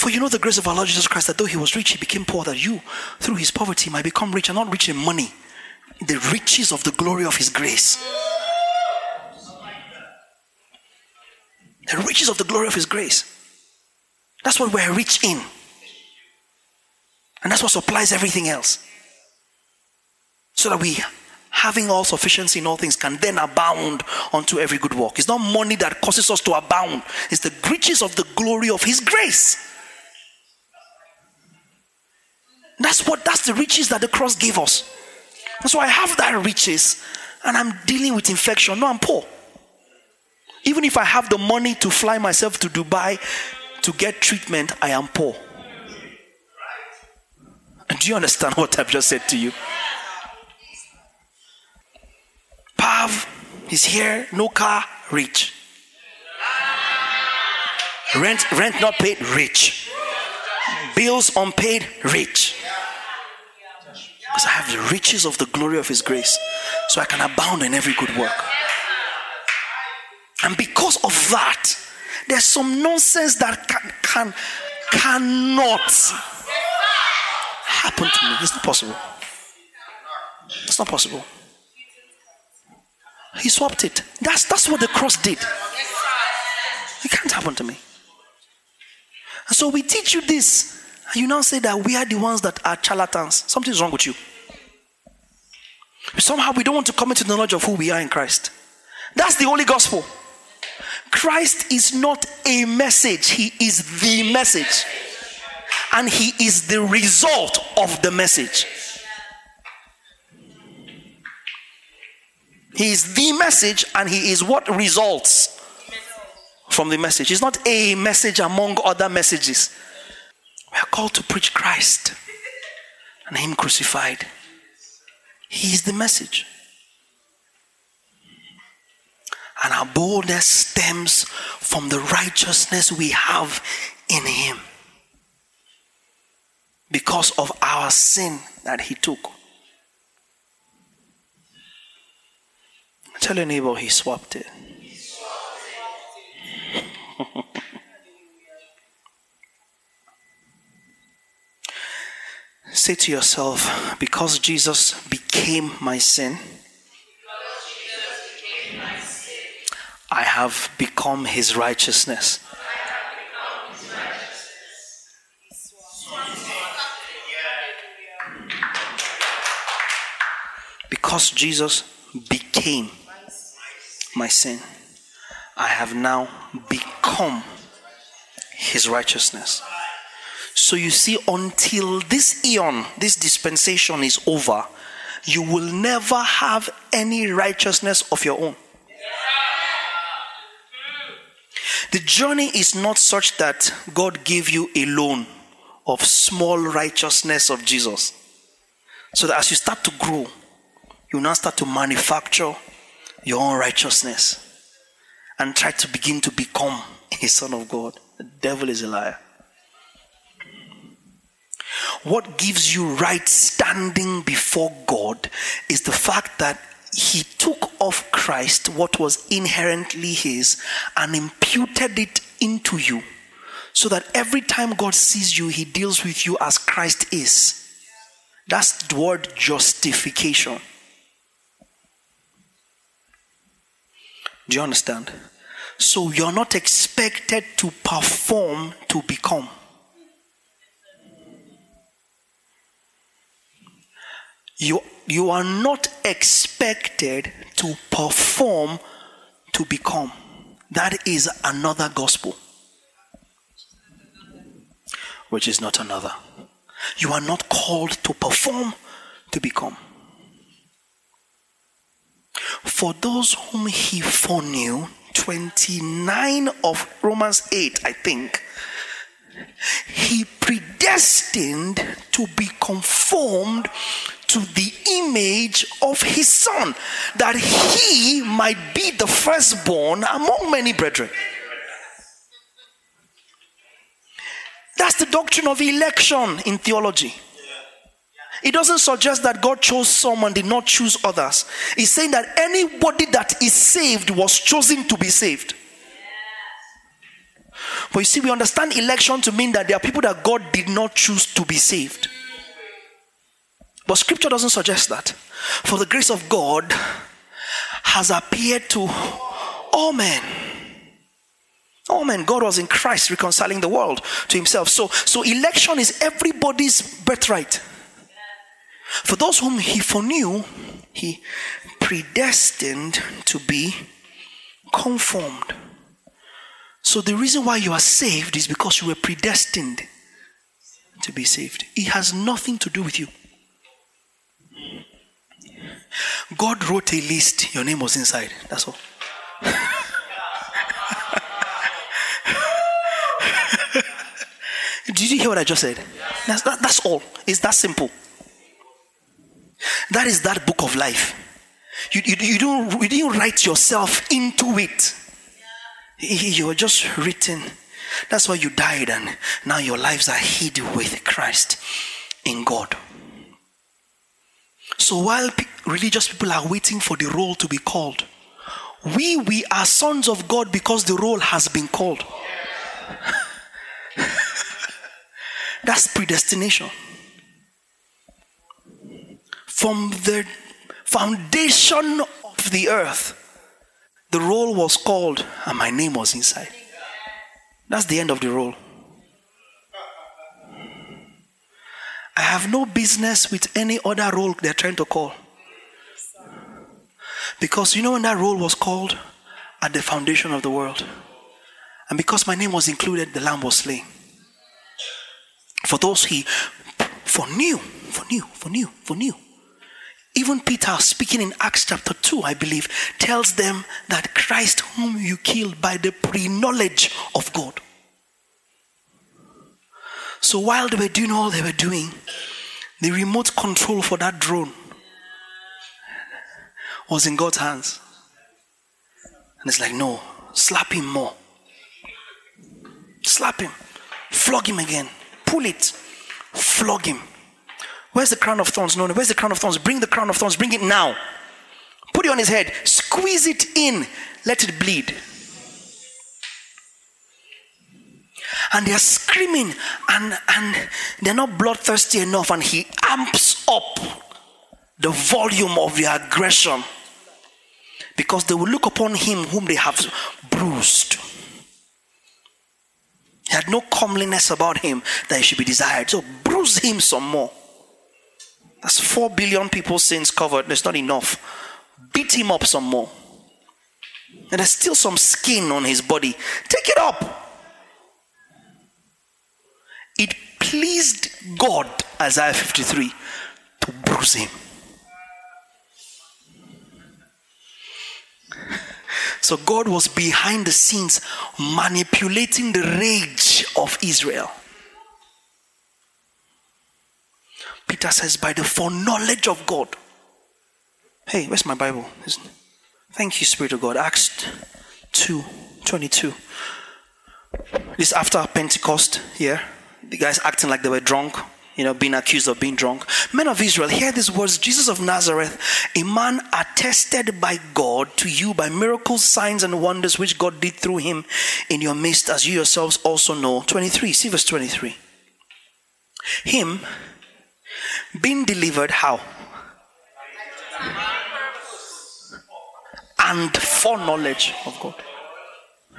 For you know the grace of our Lord Jesus Christ, that though he was rich, he became poor, that you, through his poverty, might become rich, and not rich in money, the riches of the glory of his grace. The riches of the glory of his grace. That's what we're rich in. And that's what supplies everything else. So that we, having all sufficiency in all things, can then abound unto every good work. It's not money that causes us to abound, it's the riches of the glory of his grace. That's what that's the riches that the cross gave us. And so I have that riches and I'm dealing with infection. No, I'm poor. Even if I have the money to fly myself to Dubai to get treatment, I am poor. Do you understand what I've just said to you? Pav is here, no car, rich. Rent, rent not paid, rich. Bills unpaid, rich. Because I have the riches of the glory of His grace. So I can abound in every good work. And because of that, there's some nonsense that can, can cannot happen to me. It's not possible. It's not possible. He swapped it. That's that's what the cross did. It can't happen to me. And so we teach you this and you now say that we are the ones that are charlatans. Something's wrong with you. Somehow we don't want to come into the knowledge of who we are in Christ. That's the only gospel. Christ is not a message, He is the message. And He is the result of the message. He is the message and He is what results from the message. He's not a message among other messages. We are called to preach Christ and Him crucified. He is the message. And our boldness stems from the righteousness we have in Him because of our sin that He took. Tell your neighbor He swapped it. Say to yourself, because Jesus became my sin, I have become his righteousness. Because Jesus became my sin, I have now become his righteousness. So you see, until this eon, this dispensation is over, you will never have any righteousness of your own. The journey is not such that God gave you a loan of small righteousness of Jesus. So that as you start to grow, you now start to manufacture your own righteousness and try to begin to become a son of God. The devil is a liar. What gives you right standing before God is the fact that He took off Christ, what was inherently His, and imputed it into you. So that every time God sees you, He deals with you as Christ is. That's the word justification. Do you understand? So you're not expected to perform to become. You, you are not expected to perform to become. That is another gospel, which is not another. You are not called to perform to become. For those whom he foreknew, 29 of Romans 8, I think, he predestined to be conformed to the image of his son, that he might be the firstborn among many brethren. That's the doctrine of election in theology. It doesn't suggest that God chose some and did not choose others. It's saying that anybody that is saved was chosen to be saved. But you see, we understand election to mean that there are people that God did not choose to be saved. But scripture doesn't suggest that. For the grace of God has appeared to all men. All men. God was in Christ reconciling the world to himself. So, so election is everybody's birthright. For those whom he foreknew, he predestined to be conformed. So the reason why you are saved is because you were predestined to be saved. It has nothing to do with you. God wrote a list, your name was inside. That's all. Did you hear what I just said? That's, that, that's all. It's that simple. That is that book of life. You, you, you, don't, you didn't write yourself into it. You were just written. That's why you died, and now your lives are hid with Christ in God. So while religious people are waiting for the roll to be called, we we are sons of God because the roll has been called. That's predestination. From the foundation of the earth, the roll was called and my name was inside. That's the end of the roll. I have no business with any other role they're trying to call. Because you know when that role was called? At the foundation of the world. And because my name was included, the lamb was slain. For those he foreknew, foreknew, foreknew, foreknew. Even Peter, speaking in Acts chapter 2, I believe, tells them that Christ, whom you killed by the pre knowledge of God. So while they were doing all they were doing, the remote control for that drone was in God's hands. And it's like, no, slap him more. Slap him. Flog him again. Pull it. Flog him. Where's the crown of thorns? No, no. Where's the crown of thorns? Bring the crown of thorns. Bring it now. Put it on his head. Squeeze it in. Let it bleed. And they're screaming and, and they're not bloodthirsty enough and he amps up the volume of their aggression. Because they will look upon him whom they have bruised. He had no comeliness about him that he should be desired. So bruise him some more. That's four billion people's sins covered. That's not enough. Beat him up some more. And there's still some skin on his body. Take it up it pleased God, Isaiah 53, to bruise him. So God was behind the scenes manipulating the rage of Israel. Peter says, by the foreknowledge of God. Hey, where's my Bible? Thank you, Spirit of God. Acts 2 22. This after Pentecost here the guys acting like they were drunk, you know, being accused of being drunk. Men of Israel, hear these words Jesus of Nazareth, a man attested by God to you by miracles, signs, and wonders which God did through him in your midst, as you yourselves also know. 23, see verse 23. Him being delivered, how? And foreknowledge of God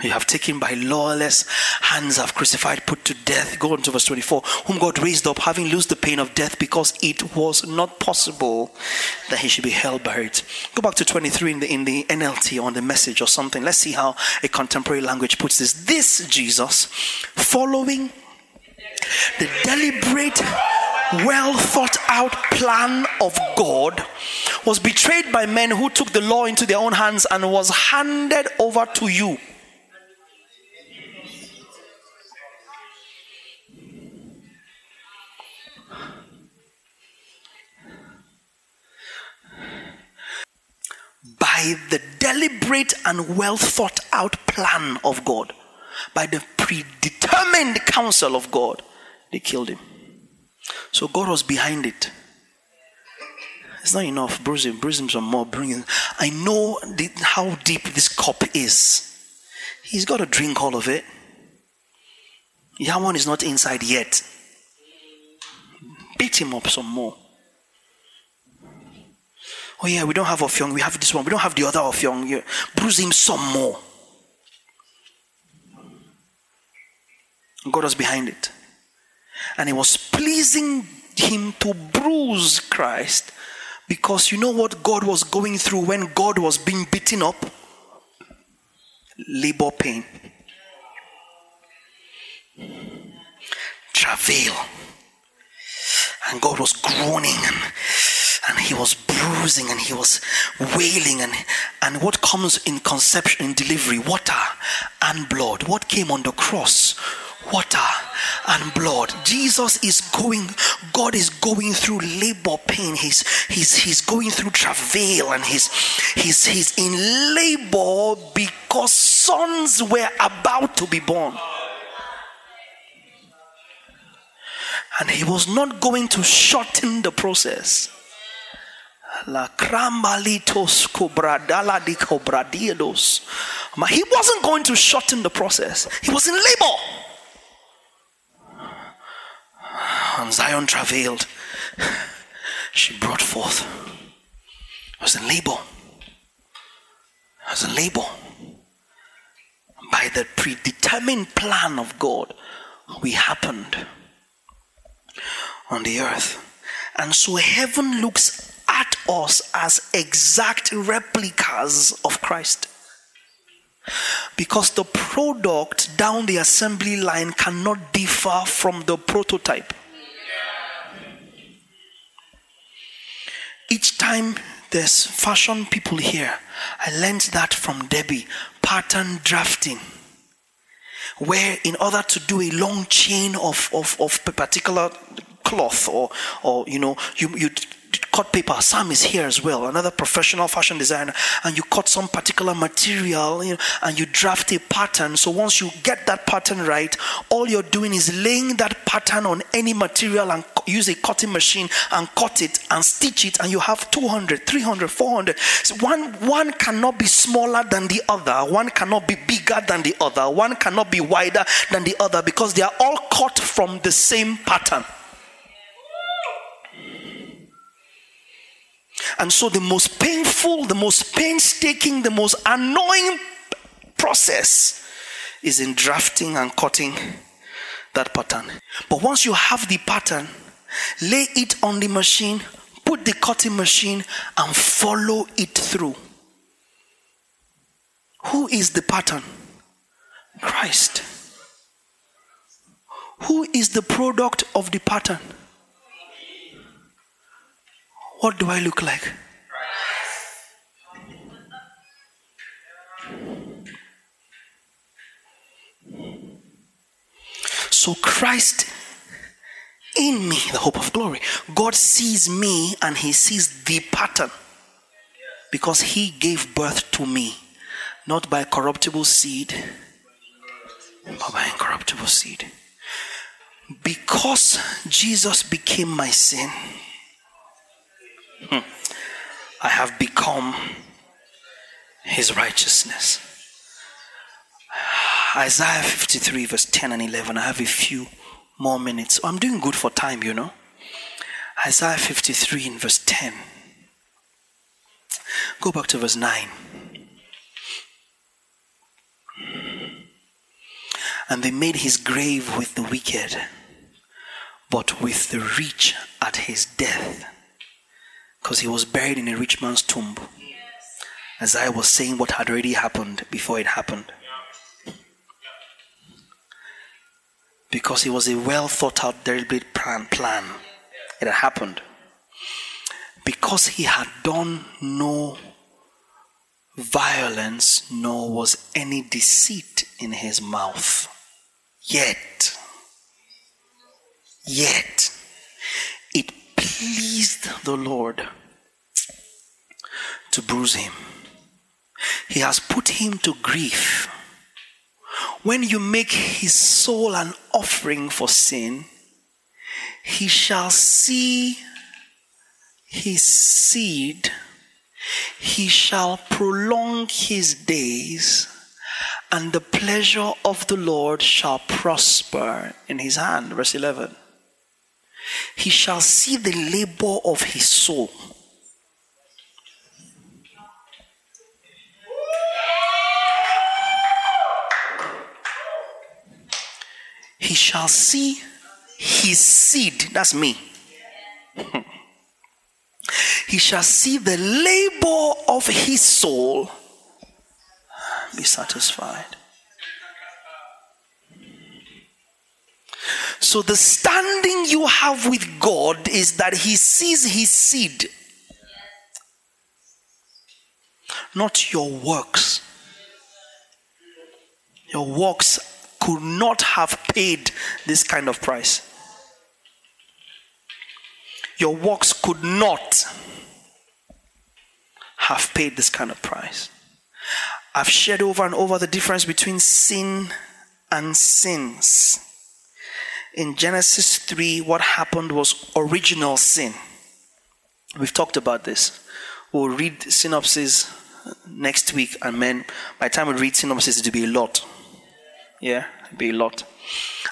you have taken by lawless hands have crucified, put to death. Go on to verse 24. Whom God raised up, having loosed the pain of death, because it was not possible that he should be held by it. Go back to 23 in the in the NLT on the message or something. Let's see how a contemporary language puts this. This Jesus, following the deliberate well thought out plan of God was betrayed by men who took the law into their own hands and was handed over to you by the deliberate and well thought out plan of God, by the predetermined counsel of God, they killed him. So God was behind it. It's not enough. Bruise him, bruise him some more. Bring him. I know the, how deep this cup is. He's got to drink all of it. That is not inside yet. Beat him up some more. Oh yeah, we don't have Offiong. We have this one. We don't have the other Offiong. Yeah. Bruise him some more. God was behind it. And it was pleasing him to bruise Christ because you know what God was going through when God was being beaten up? Labor pain, travail. And God was groaning and, he was bruising and he was wailing and, and what comes in conception in delivery water and blood what came on the cross water and blood. Jesus is going, God is going through labor pain. He's he's he's going through travail and he's he's he's in labor because sons were about to be born. And he was not going to shorten the process. La crambalitos cobradala di cobradiados. He wasn't going to shorten the process. He was in labor. And Zion travailed. She brought forth. Was in labor. Was in labor. By the predetermined plan of God, we happened on the earth. And so heaven looks at us as exact replicas of Christ. Because the product down the assembly line cannot differ from the prototype. Each time there's fashion people here, I learned that from Debbie pattern drafting. Where, in order to do a long chain of, of, of particular cloth or, or you know, you, you cut paper. Sam is here as well, another professional fashion designer, and you cut some particular material you know, and you draft a pattern. So once you get that pattern right, all you're doing is laying that pattern on any material and use a cutting machine and cut it and stitch it, and you have 200, 300, 400. So one, one cannot be smaller than the other, one cannot be bigger than the other, one cannot be wider than the other because they are all cut from the same pattern. And so, the most painful, the most painstaking, the most annoying process is in drafting and cutting that pattern. But once you have the pattern, lay it on the machine, put the cutting machine, and follow it through. Who is the pattern? Christ. Who is the product of the pattern? What do I look like? So Christ in me, the hope of glory. God sees me and he sees the pattern because he gave birth to me, not by corruptible seed, but by incorruptible seed. Because Jesus became my sin. Hmm. I have become his righteousness. Isaiah 53, verse 10 and 11. I have a few more minutes. I'm doing good for time, you know. Isaiah 53 in verse 10. Go back to verse 9. And they made his grave with the wicked, but with the rich at his death because he was buried in a rich man's tomb. As I was saying what had already happened before it happened. Because it was a well thought out, deliberate plan, plan. It had happened. Because he had done no violence, nor was any deceit in his mouth. Yet, yet, pleased the Lord to bruise him. he has put him to grief. When you make his soul an offering for sin, he shall see his seed, he shall prolong his days, and the pleasure of the Lord shall prosper in his hand. Verse 11. He shall see the labor of his soul. He shall see his seed. That's me. he shall see the labor of his soul be satisfied. So, the standing you have with God is that He sees His seed, not your works. Your works could not have paid this kind of price. Your works could not have paid this kind of price. I've shared over and over the difference between sin and sins. In Genesis 3, what happened was original sin. We've talked about this. We'll read synopsis next week, and then by the time we read synopsis, it'll be a lot. Yeah, it'll be a lot.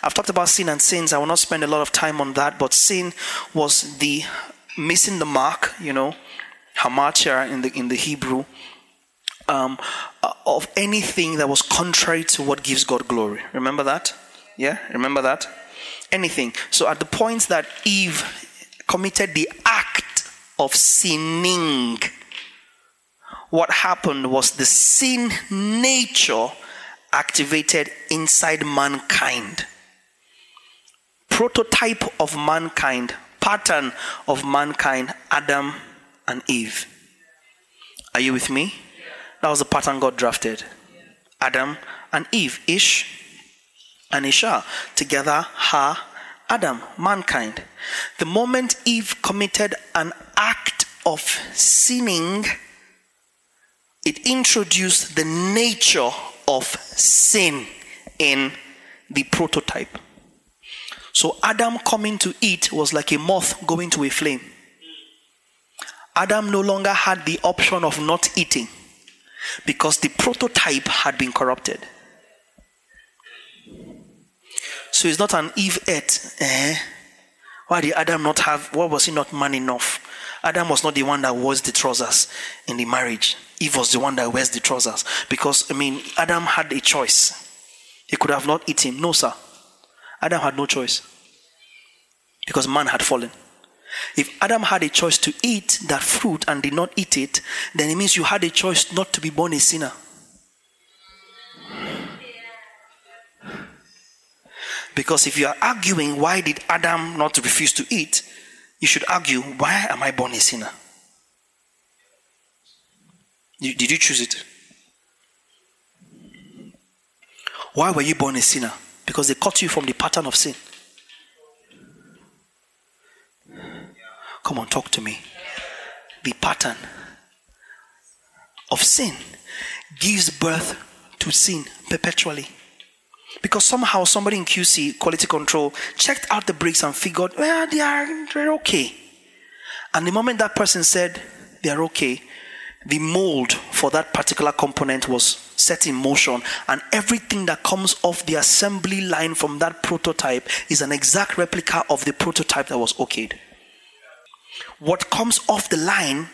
I've talked about sin and sins. I will not spend a lot of time on that, but sin was the missing the mark, you know, hamartia in the in the Hebrew, um, uh, of anything that was contrary to what gives God glory. Remember that? Yeah, remember that? Anything. So at the point that Eve committed the act of sinning, what happened was the sin nature activated inside mankind. Prototype of mankind, pattern of mankind, Adam and Eve. Are you with me? That was the pattern God drafted. Adam and Eve, Ish and Isha, together, Ha, Adam, mankind. The moment Eve committed an act of sinning, it introduced the nature of sin in the prototype. So Adam coming to eat was like a moth going to a flame. Adam no longer had the option of not eating because the prototype had been corrupted. So it's not an Eve ate. Eh? Why did Adam not have, why was he not man enough? Adam was not the one that wears the trousers in the marriage. Eve was the one that wears the trousers. Because, I mean, Adam had a choice. He could have not eaten. No, sir. Adam had no choice. Because man had fallen. If Adam had a choice to eat that fruit and did not eat it, then it means you had a choice not to be born a sinner. Because if you are arguing why did Adam not refuse to eat, you should argue why am I born a sinner? Did you choose it? Why were you born a sinner? Because they cut you from the pattern of sin. Come on, talk to me. The pattern of sin gives birth to sin perpetually. Because somehow somebody in QC, quality control, checked out the bricks and figured, well, they are they're okay. And the moment that person said they are okay, the mold for that particular component was set in motion, and everything that comes off the assembly line from that prototype is an exact replica of the prototype that was okayed. What comes off the line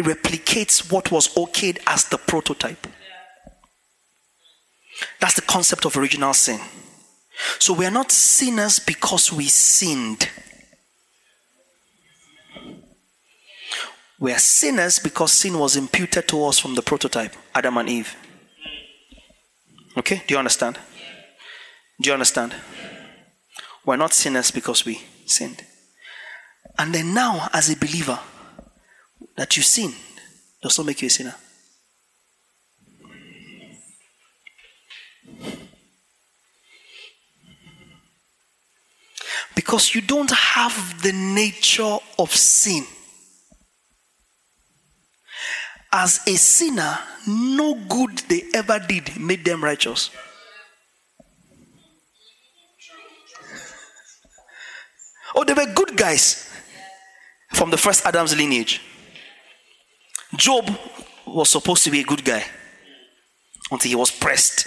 replicates what was okayed as the prototype. That's the concept of original sin. So we are not sinners because we sinned. We are sinners because sin was imputed to us from the prototype, Adam and Eve. Okay? Do you understand? Do you understand? We're not sinners because we sinned. And then now, as a believer, that you sin does not make you a sinner. Because you don't have the nature of sin. as a sinner, no good they ever did made them righteous. Oh, they were good guys from the first Adam's lineage. Job was supposed to be a good guy until he was pressed.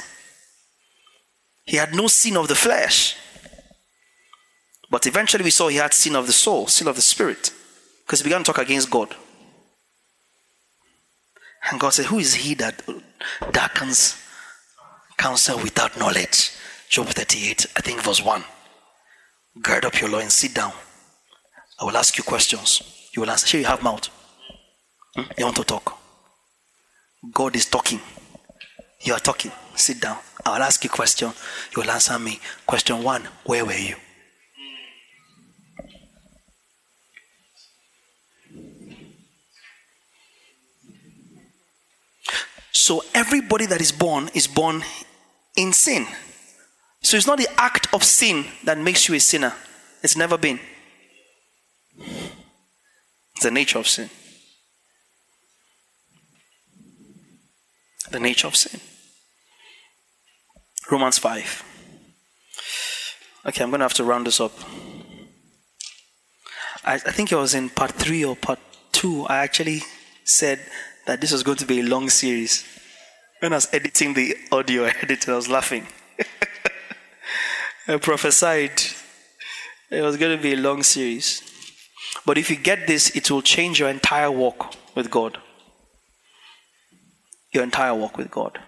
He had no sin of the flesh. But eventually we saw he had sin of the soul, sin of the spirit, because he began to talk against God. And God said, Who is he that darkens counsel without knowledge? Job 38, I think verse 1. Gird up your loins, sit down. I will ask you questions. You will answer. Sure, you have mouth. Hmm? You want to talk. God is talking. You are talking. Sit down. I will ask you question. You will answer me. Question one Where were you? So everybody that is born is born in sin. So it's not the act of sin that makes you a sinner. It's never been. It's the nature of sin. The nature of sin. Romans 5. Okay, I'm going to have to round this up. I, I think it was in part 3 or part 2. I actually said that this was going to be a long series. When I was editing the audio, I edited, I was laughing. I prophesied it was going to be a long series. But if you get this, it will change your entire walk with God. Your entire walk with God.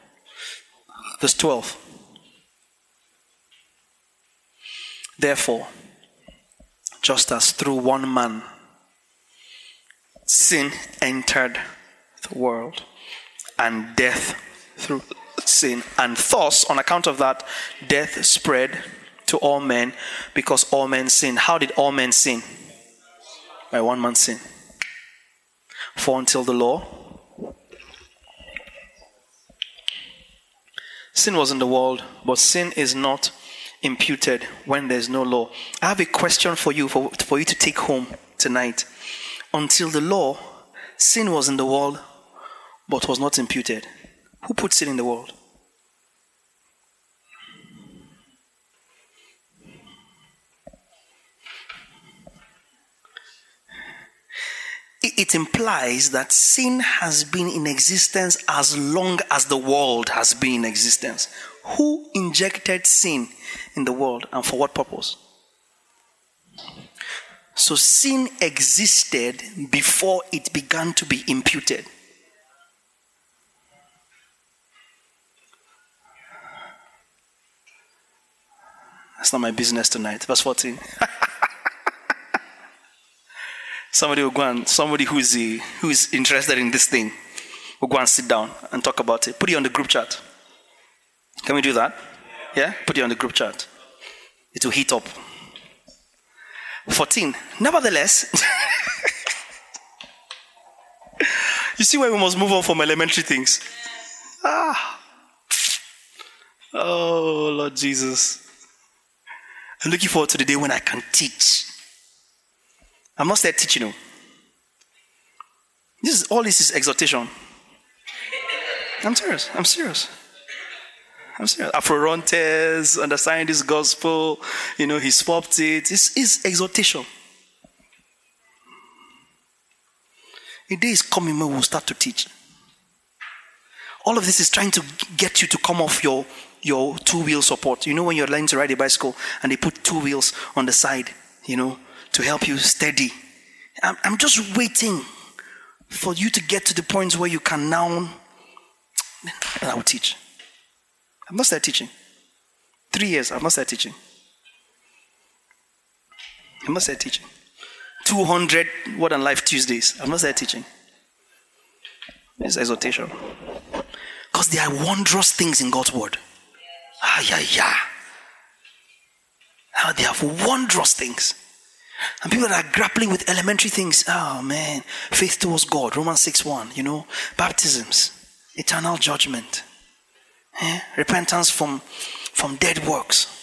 Verse 12. Therefore, just as through one man sin entered the world, and death through sin, and thus, on account of that, death spread to all men because all men sin. How did all men sin? By one man's sin. For until the law, sin was in the world, but sin is not imputed when there's no law. I have a question for you for, for you to take home tonight. Until the law, sin was in the world, but was not imputed. Who puts sin in the world? it implies that sin has been in existence as long as the world has been in existence. Who injected sin in the world and for what purpose? So sin existed before it began to be imputed. That's not my business tonight. Verse 14. somebody will go and somebody who is who is interested in this thing will go and sit down and talk about it. Put it on the group chat. Can we do that? Yeah? Put it on the group chat. It will heat up. 14. Nevertheless, you see why we must move on from elementary things. Ah. Oh, Lord Jesus. I'm looking forward to the day when I can teach. I'm not said teaching you. This is all this is exhortation. I'm serious. I'm serious. I'm serious. Afrorontes, understanding this gospel, you know, he swapped it. This is exhortation. A day is coming when we'll start to teach. All of this is trying to get you to come off your, your two wheel support. You know, when you're learning to ride a bicycle and they put two wheels on the side, you know, to help you steady. I'm, I'm just waiting for you to get to the point where you can now. And I will teach. I've not started teaching. Three years, I've not started teaching. I've not started teaching. 200 Word and Life Tuesdays, I've not started teaching. It's exhortation. Because there are wondrous things in God's Word. Ah, yeah, yeah. Ah, they have wondrous things. And people that are grappling with elementary things, oh man, faith towards God, Romans 6 1, you know, baptisms, eternal judgment, eh? repentance from, from dead works.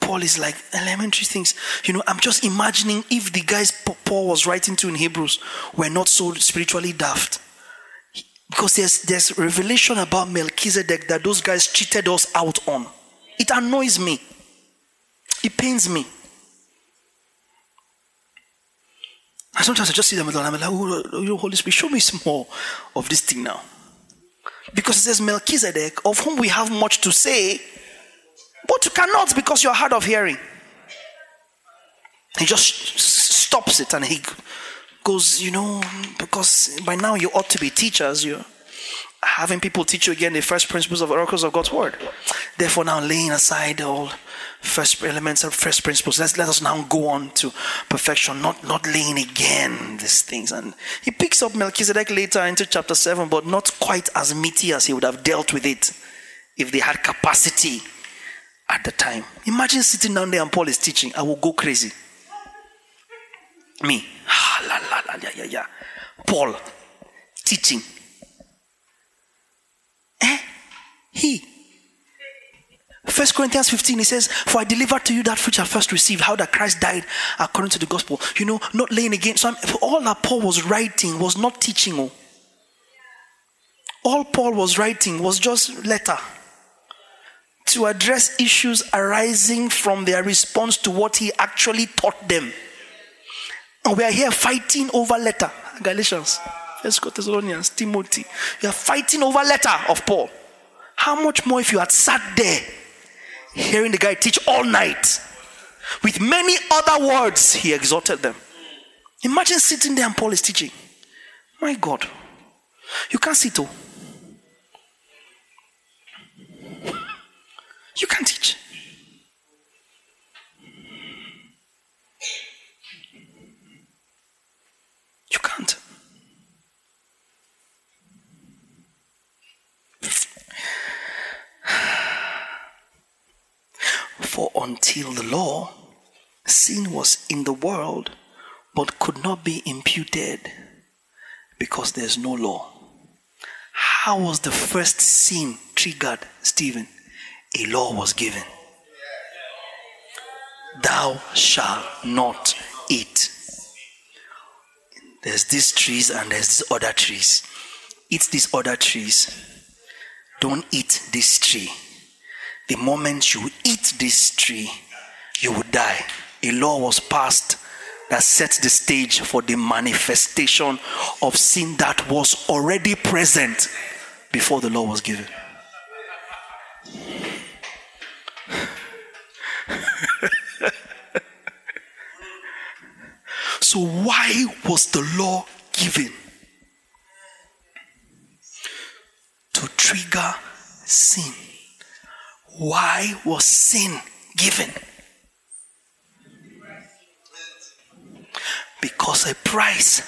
Paul is like elementary things. You know, I'm just imagining if the guys Paul was writing to in Hebrews were not so spiritually daft. Because there's, there's revelation about Melchizedek that those guys cheated us out on. It annoys me. It pains me. And sometimes I just see them and I'm like, oh, oh, oh, Holy Spirit, show me some more of this thing now. Because it says Melchizedek, of whom we have much to say, but you cannot because you're hard of hearing. He just stops it and he goes, you know, because by now you ought to be teachers. You're having people teach you again the first principles of oracles of God's word. Therefore, now laying aside all first elements and first principles, let's let us now go on to perfection, not not laying again these things. And he picks up Melchizedek later into chapter seven, but not quite as meaty as he would have dealt with it if they had capacity at the time. Imagine sitting down there and Paul is teaching. I will go crazy. Me. La, la, la, yeah, yeah, yeah. Paul teaching. Eh? He. First Corinthians 15, he says, For I delivered to you that which I first received, how that Christ died according to the gospel. You know, not laying again. So I'm, all that Paul was writing was not teaching. Oh. All Paul was writing was just letter to address issues arising from their response to what he actually taught them. And we are here fighting over letter. Galatians, First Thessalonians, Timothy. You are fighting over letter of Paul. How much more if you had sat there hearing the guy teach all night with many other words he exhorted them. Imagine sitting there and Paul is teaching. My God. You can't sit oh. You can't teach. For until the law, sin was in the world, but could not be imputed because there's no law. How was the first sin triggered, Stephen? A law was given. Thou shalt not eat there's these trees and there's these other trees. Eat these other trees. Don't eat this tree. The moment you eat this tree, you will die. A law was passed that set the stage for the manifestation of sin that was already present before the law was given. So, why was the law given? To trigger sin. Why was sin given? Because a price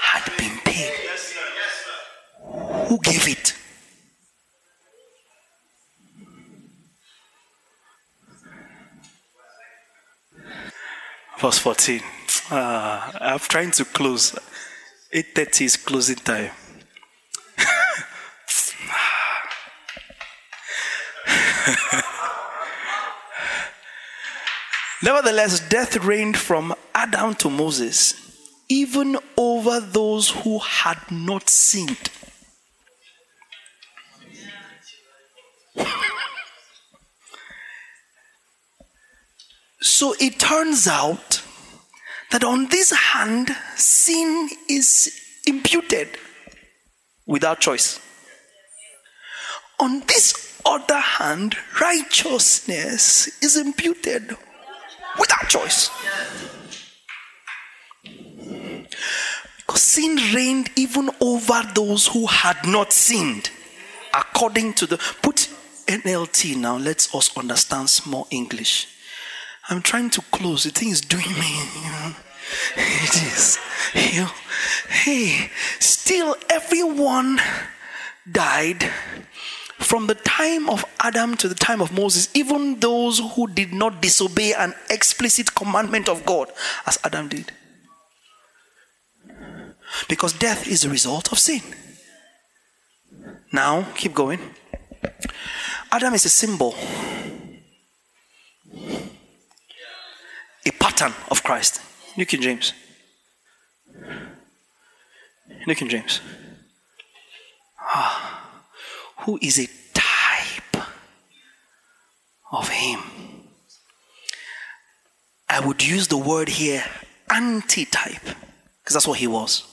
had been paid. Who gave it? Verse 14. Uh, I'm trying to close. 8.30 is closing time. Nevertheless, death reigned from Adam to Moses, even over those who had not sinned. so it turns out that on this hand, sin is imputed without choice. On this other hand, righteousness is imputed without choice. Because sin reigned even over those who had not sinned, according to the. Put NLT now, let us understand small English. I'm trying to close. The thing is doing me. You know? It is. You know? Hey, still everyone died from the time of Adam to the time of Moses, even those who did not disobey an explicit commandment of God, as Adam did. Because death is a result of sin. Now, keep going. Adam is a symbol a pattern of Christ. New King James. New King James. Ah, who is a type of him. I would use the word here antitype because that's what he was.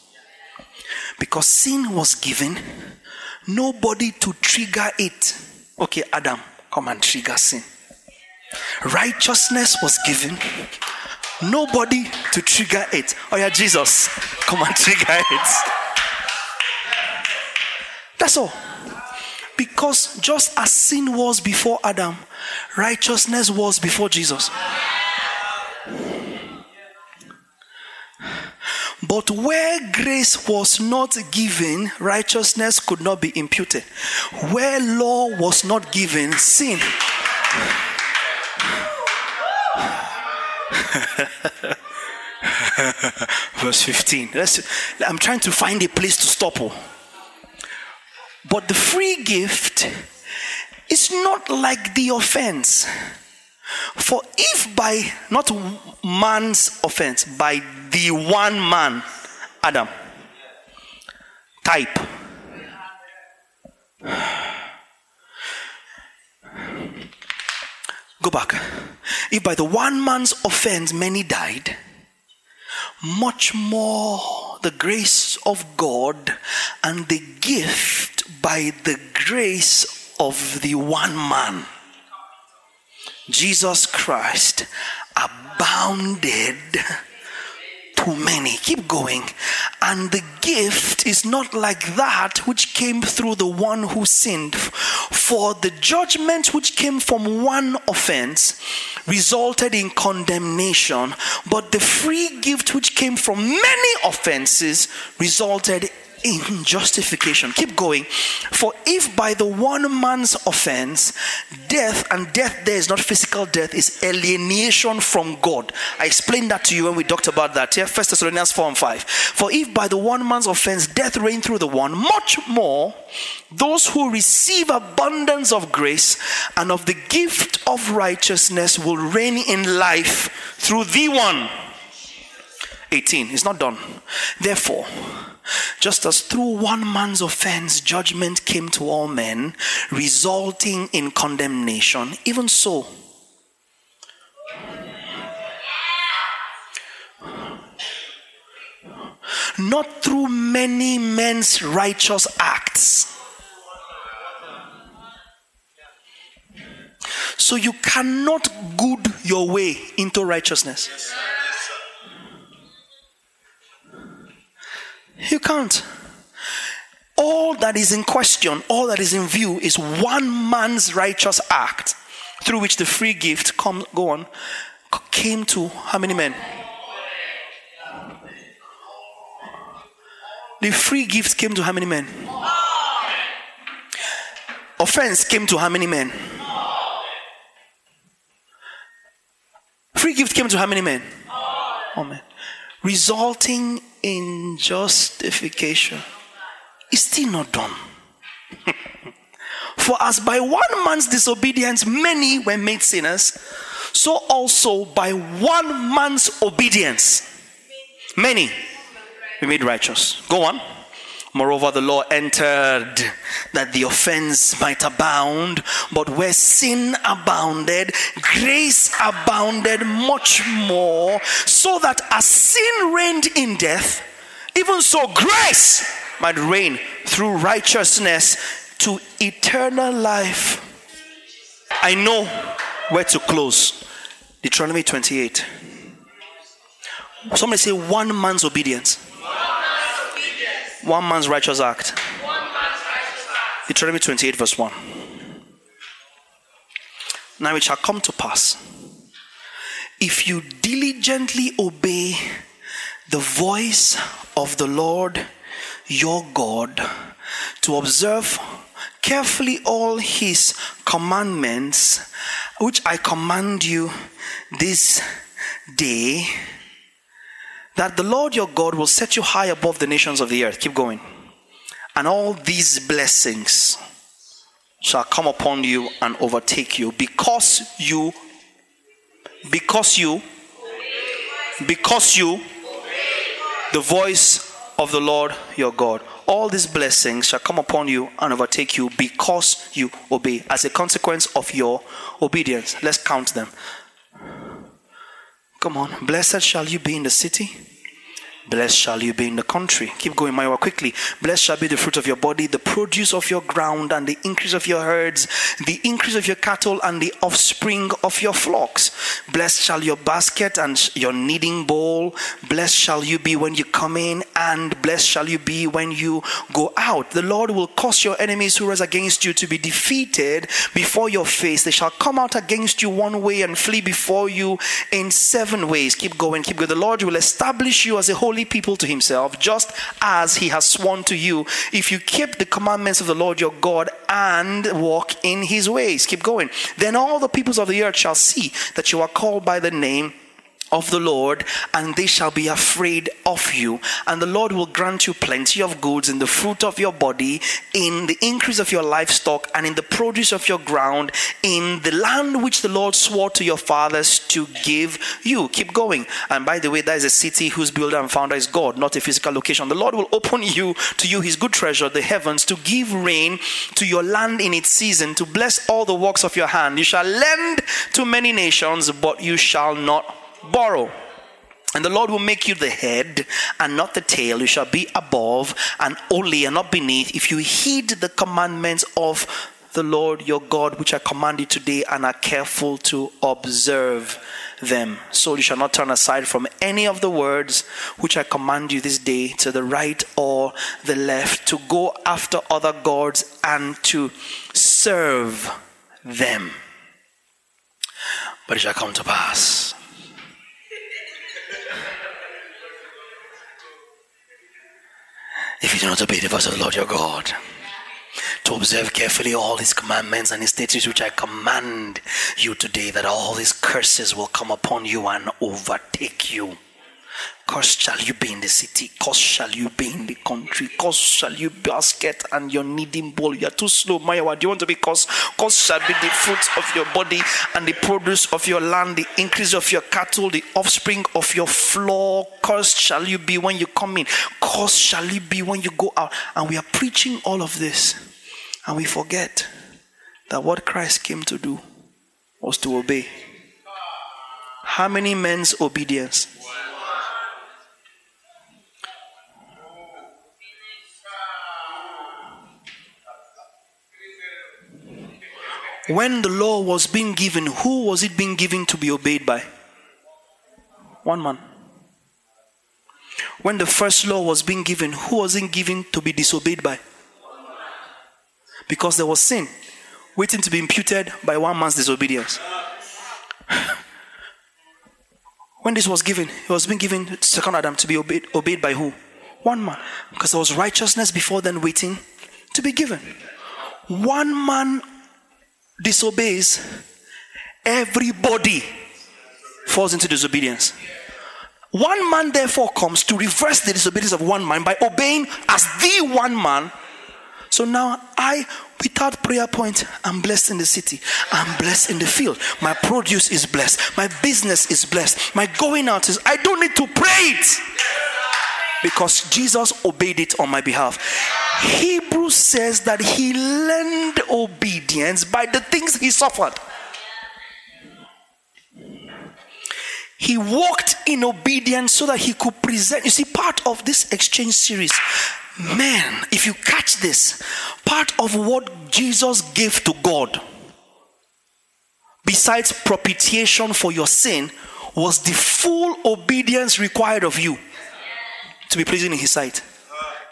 Because sin was given, nobody to trigger it. Okay, Adam, come and trigger sin. Righteousness was given, nobody to trigger it. Oh, yeah, Jesus, come and trigger it. That's all. Because just as sin was before Adam, righteousness was before Jesus. But where grace was not given, righteousness could not be imputed. Where law was not given, sin. Verse 15. Let's, I'm trying to find a place to stop. Oh. But the free gift is not like the offense. For if by not man's offense, by the one man, Adam, type, go back. If by the one man's offense many died, much more the grace of God and the gift by the grace of the one man Jesus Christ abounded to many. Keep going. And the gift is not like that which came through the one who sinned. For the judgment which came from one offense resulted in condemnation, but the free gift which came from many offenses resulted in justification. Keep going. For if by the one man's offense, death, and death there is not physical death, is alienation from God. I explained that to you when we talked about that. Here, First Thessalonians 4 and 5. For if by the one man's offense death reigned through the one, much more those who receive abundance of grace and of the gift of righteousness will reign in life through the one. 18. It's not done. Therefore, just as through one man's offense judgment came to all men, resulting in condemnation, even so. Not through many men's righteous acts. So you cannot good your way into righteousness. You can't. All that is in question, all that is in view is one man's righteous act through which the free gift come go on came to how many men? The free gift came to how many men? Offense came to how many men? Free gift came to how many men? Man. Resulting in justification is still not done. For as by one man's disobedience many were made sinners, so also by one man's obedience many were made righteous. Go on. Moreover, the law entered that the offense might abound, but where sin abounded, grace abounded much more, so that as sin reigned in death, even so grace might reign through righteousness to eternal life. I know where to close. Deuteronomy 28. Somebody say one man's obedience one man's righteous act. Deuteronomy 28, verse 1. Now it shall come to pass if you diligently obey the voice of the Lord your God to observe carefully all his commandments, which I command you this day that the Lord your God will set you high above the nations of the earth. Keep going. And all these blessings shall come upon you and overtake you because you, because you, because you, the voice of the Lord your God. all these blessings shall come upon you and overtake you because you obey, as a consequence of your obedience. Let's count them. Come on. Blessed shall you be in the city Blessed shall you be in the country. Keep going, Maya, quickly. Blessed shall be the fruit of your body, the produce of your ground, and the increase of your herds, the increase of your cattle, and the offspring of your flocks. Blessed shall your basket and your kneading bowl. Blessed shall you be when you come in, and blessed shall you be when you go out. The Lord will cause your enemies who rise against you to be defeated before your face. They shall come out against you one way and flee before you in seven ways. Keep going, keep going. The Lord will establish you as a holy people to himself, just as he has sworn to you, if you keep the commandments of the Lord your God and walk in his ways. Keep going. Then all the peoples of the earth shall see that you are called by the name of the Lord, and they shall be afraid of you. And the Lord will grant you plenty of goods in the fruit of your body, in the increase of your livestock, and in the produce of your ground, in the land which the Lord swore to your fathers to give you. Keep going. And by the way, that is a city whose builder and founder is God, not a physical location. The Lord will open you to you his good treasure, the heavens, to give rain to your land in its season, to bless all the works of your hand. You shall lend to many nations, but you shall not borrow. And the Lord will make you the head and not the tail. You shall be above and only and not beneath if you heed the commandments of the Lord your God, which I command you today, and are careful to observe them. So you shall not turn aside from any of the words which I command you this day to the right or the left, to go after other gods and to serve them. But it shall come to pass if you do not obey the voice of the Lord your God, to observe carefully all his commandments and his statutes which I command you today, that all these curses will come upon you and overtake you. Cursed shall you be in the city, cursed shall you be in the country, cursed shall you basket and your kneading bowl. You are too slow, Maya. Do you want to be cursed? Cursed shall be the fruit of your body and the produce of your land, the increase of your cattle, the offspring of your flock. Cursed shall you be when you come in, cursed shall you be when you go out. And we are preaching all of this, and we forget that what Christ came to do was to obey. How many men's obedience? When the law was being given, who was it being given to be obeyed by? One man. When the first law was being given, who was it given to be disobeyed by? Because there was sin waiting to be imputed by one man's disobedience. when this was given, it was being given to second Adam to be obeyed, obeyed by who? One man. Because there was righteousness before then waiting to be given. One man disobeys, everybody falls into disobedience. One man therefore comes to reverse the disobedience of one man by obeying as the one man. So now I, without prayer point, I'm blessed in the city. I'm blessed in the field. My produce is blessed. My business is blessed. My going out is, I don't need to pray it because Jesus obeyed it on my behalf. Hebrews says that he learned obedience by the things he suffered. He walked in obedience so that he could present. You see, part of this exchange series, man, if you catch this, part of what Jesus gave to God, besides propitiation for your sin, was the full obedience required of you to be pleasing in his sight.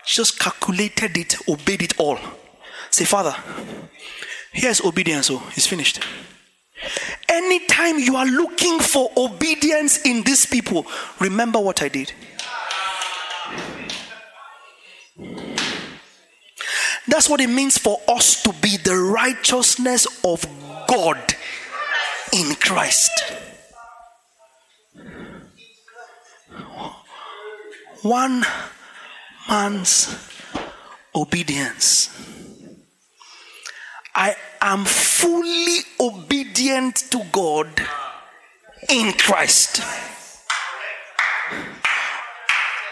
Just calculated it, obeyed it all. Say, Father, here's obedience, oh, it's finished. Anytime you are looking for obedience in these people, remember what I did. That's what it means for us to be the righteousness of God in Christ. One man's obedience. I am fully obedient to God in Christ.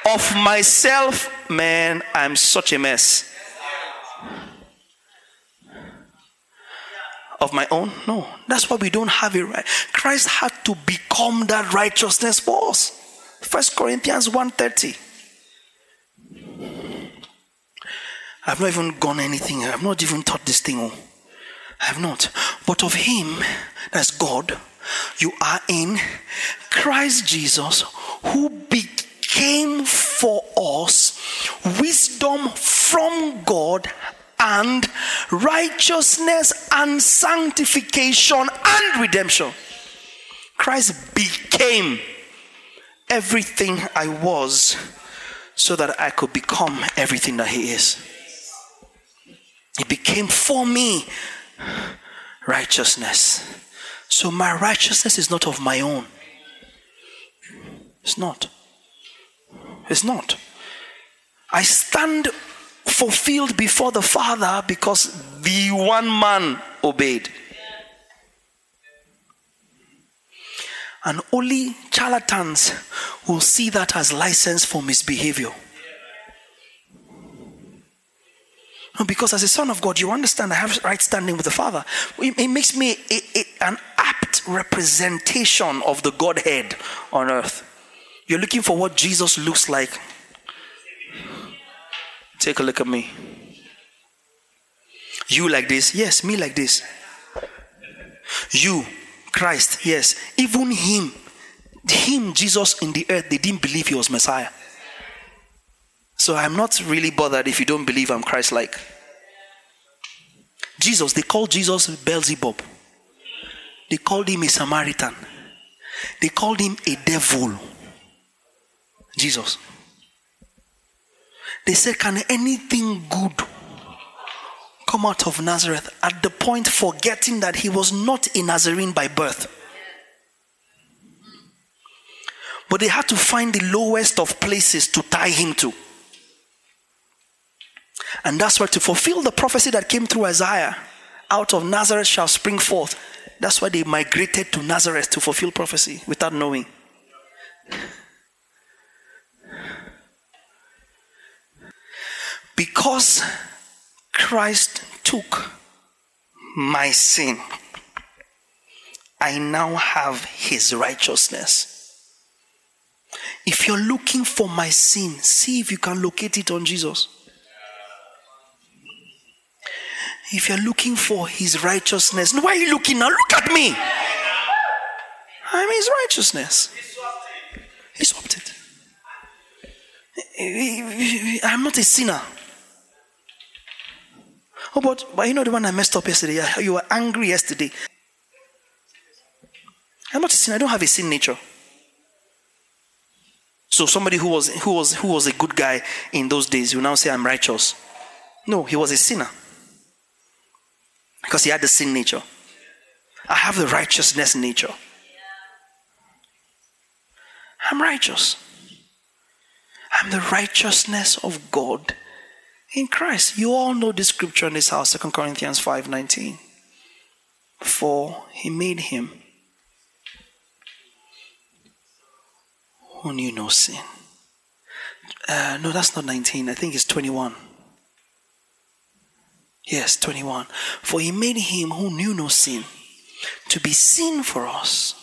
of myself, man, I'm such a mess. Of my own? No. That's why we don't have it right. Christ had to become that righteousness for us. First Corinthians 1:30. I've not even gone anything. I've not even taught this thing. I have not. But of him, that's God, you are in Christ Jesus, who became for us wisdom from God and righteousness and sanctification and redemption. Christ became everything I was so that I could become everything that He is. He became for me righteousness. So my righteousness is not of my own. It's not. It's not. I stand fulfilled before the Father because the one man obeyed. And only charlatans will see that as license for misbehavior. Because as a son of God, you understand I have right standing with the Father. It, makes me a, a, an apt representation of the Godhead on earth. You're looking for what Jesus looks like. Take a look at me. You like this? Yes, me like this. You, Christ, yes. Even him, him, Jesus in the earth, they didn't believe he was Messiah. So I'm not really bothered if you don't believe I'm Christ like. Jesus, they called Jesus Beelzebub. They called him a Samaritan. They called him a devil. Jesus. They said, Can anything good come out of Nazareth? At the point forgetting that he was not a Nazarene by birth. But they had to find the lowest of places to tie him to. And that's why to fulfill the prophecy that came through Isaiah, out of Nazareth shall spring forth. That's why they migrated to Nazareth to fulfill prophecy without knowing. Because Christ took my sin, I now have his righteousness. If you're looking for my sin, see if you can locate it on Jesus. If you're looking for his righteousness, why are you looking now? Look at me. I'm his righteousness. He swapped it. I'm not a sinner. Oh, but, but you know the one I messed up yesterday? You were angry yesterday. I'm not a sinner. I don't have a sin nature. So somebody who was who was who was a good guy in those days will now say I'm righteous. No, he was a sinner because he had the sin nature. I have the righteousness nature. I'm righteous. I'm the righteousness of God in Christ. You all know this scripture in this house, 2 Corinthians 5:19. For he made him who knew no sin. Uh, no, that's not 19. I think it's 21. Yes, 21. For he made him who knew no sin to be sin for us.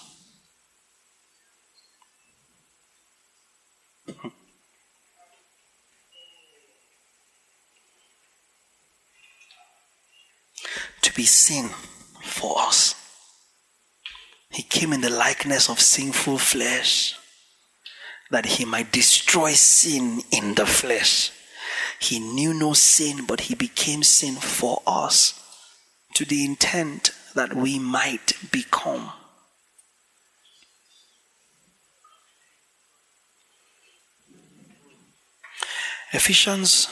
To be sin for us. He came in the likeness of sinful flesh that he might destroy sin in the flesh he knew no sin, but he became sin for us to the intent that we might become. Ephesians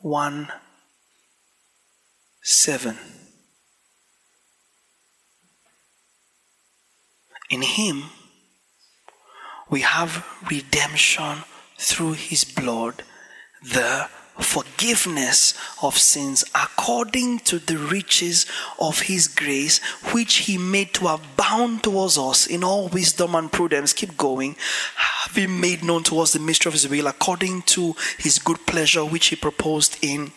1 7. In him we have redemption through his blood, the forgiveness of sins according to the riches of his grace, which he made to abound towards us in all wisdom and prudence. Keep going. Having made known to us the mystery of his will according to his good pleasure, which he proposed in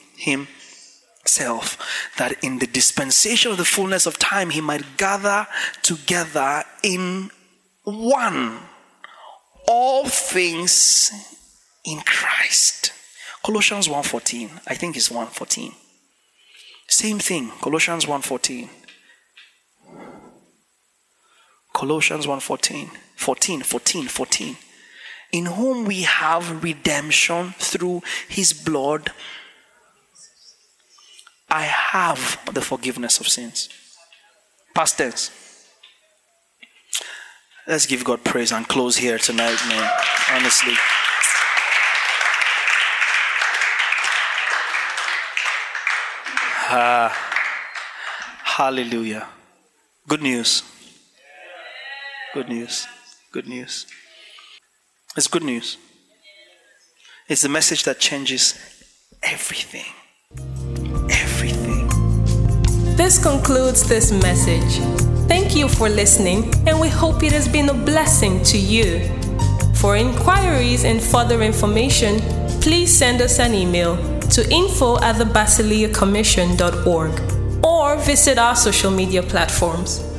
himself, that in the dispensation of the fullness of time he might gather together in one all things in Christ Colossians 1:14. I think it's 1:14. Same thing. Colossians 1:14. Colossians 1:14. 14, 14, 14. In whom we have redemption through his blood. I have the forgiveness of sins. Past tense. Let's give God praise and close here tonight, man. Honestly. Uh, hallelujah. Good news. Good news. Good news. It's good news. It's the message that changes everything. Everything. This concludes this message. Thank you for listening, and we hope it has been a blessing to you. For inquiries and further information, please send us an email to info at the or visit our social media platforms.